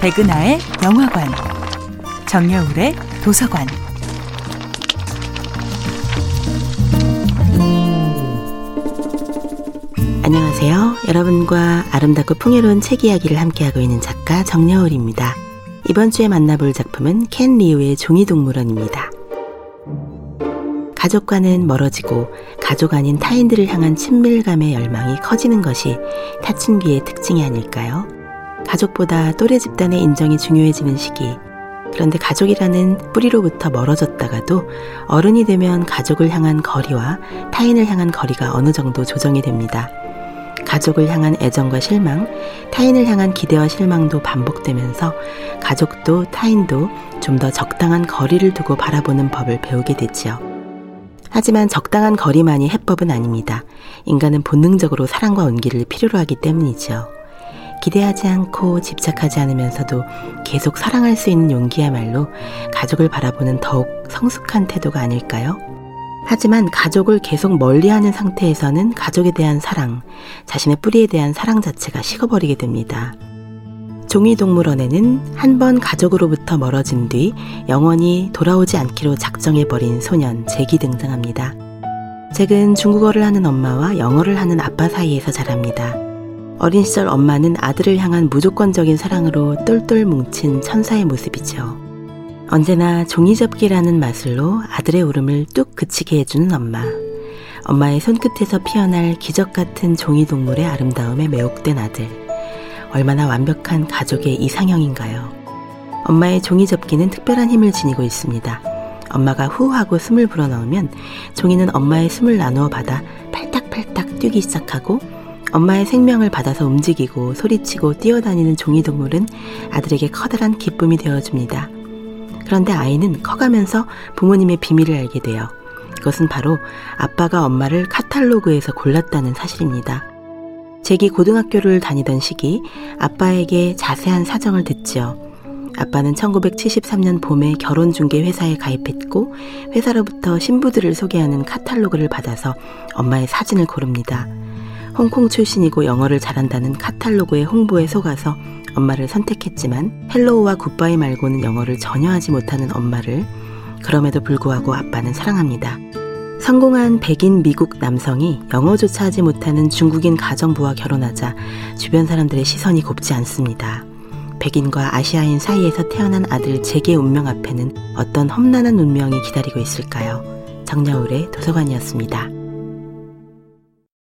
백은하의 영화관, 정여울의 도서관. 안녕하세요. 여러분과 아름답고 풍요로운 책 이야기를 함께하고 있는 작가 정여울입니다. 이번 주에 만나볼 작품은 켄 리우의 종이동물원입니다. 가족과는 멀어지고 가족 아닌 타인들을 향한 친밀감의 열망이 커지는 것이 타춘기의 특징이 아닐까요? 가족보다 또래 집단의 인정이 중요해지는 시기. 그런데 가족이라는 뿌리로부터 멀어졌다가도 어른이 되면 가족을 향한 거리와 타인을 향한 거리가 어느 정도 조정이 됩니다. 가족을 향한 애정과 실망, 타인을 향한 기대와 실망도 반복되면서 가족도 타인도 좀 더 적당한 거리를 두고 바라보는 법을 배우게 되지요. 하지만 적당한 거리만이 해법은 아닙니다. 인간은 본능적으로 사랑과 온기를 필요로 하기 때문이죠. 기대하지 않고 집착하지 않으면서도 계속 사랑할 수 있는 용기야말로 가족을 바라보는 더욱 성숙한 태도가 아닐까요? 하지만 가족을 계속 멀리하는 상태에서는 가족에 대한 사랑, 자신의 뿌리에 대한 사랑 자체가 식어버리게 됩니다. 종이동물원에는 한 번 가족으로부터 멀어진 뒤 영원히 돌아오지 않기로 작정해버린 소년 잭이 등장합니다. 잭은 중국어를 하는 엄마와 영어를 하는 아빠 사이에서 자랍니다. 어린 시절 엄마는 아들을 향한 무조건적인 사랑으로 똘똘 뭉친 천사의 모습이죠. 언제나 종이접기라는 마술로 아들의 울음을 뚝 그치게 해주는 엄마. 엄마의 손끝에서 피어날 기적 같은 종이 동물의 아름다움에 매혹된 아들. 얼마나 완벽한 가족의 이상형인가요? 엄마의 종이 접기는 특별한 힘을 지니고 있습니다. 엄마가 후 하고 숨을 불어넣으면 종이는 엄마의 숨을 나누어 받아 팔딱팔딱 뛰기 시작하고 엄마의 생명을 받아서 움직이고 소리치고 뛰어다니는 종이동물은 아들에게 커다란 기쁨이 되어줍니다. 그런데 아이는 커가면서 부모님의 비밀을 알게 돼요. 그것은 바로 아빠가 엄마를 카탈로그에서 골랐다는 사실입니다. 잭이 고등학교를 다니던 시기 아빠에게 자세한 사정을 듣지요. 아빠는 1973년 봄에 결혼중개 회사에 가입했고 회사로부터 신부들을 소개하는 카탈로그를 받아서 엄마의 사진을 고릅니다. 홍콩 출신이고 영어를 잘한다는 카탈로그의 홍보에 속아서 엄마를 선택했지만 hello와 goodbye 말고는 영어를 전혀 하지 못하는 엄마를 그럼에도 불구하고 아빠는 사랑합니다. 성공한 백인 미국 남성이 영어조차 하지 못하는 중국인 가정부와 결혼하자 주변 사람들의 시선이 곱지 않습니다. 백인과 아시아인 사이에서 태어난 아들 잭의 운명 앞에는 어떤 험난한 운명이 기다리고 있을까요? 정여울의 도서관이었습니다.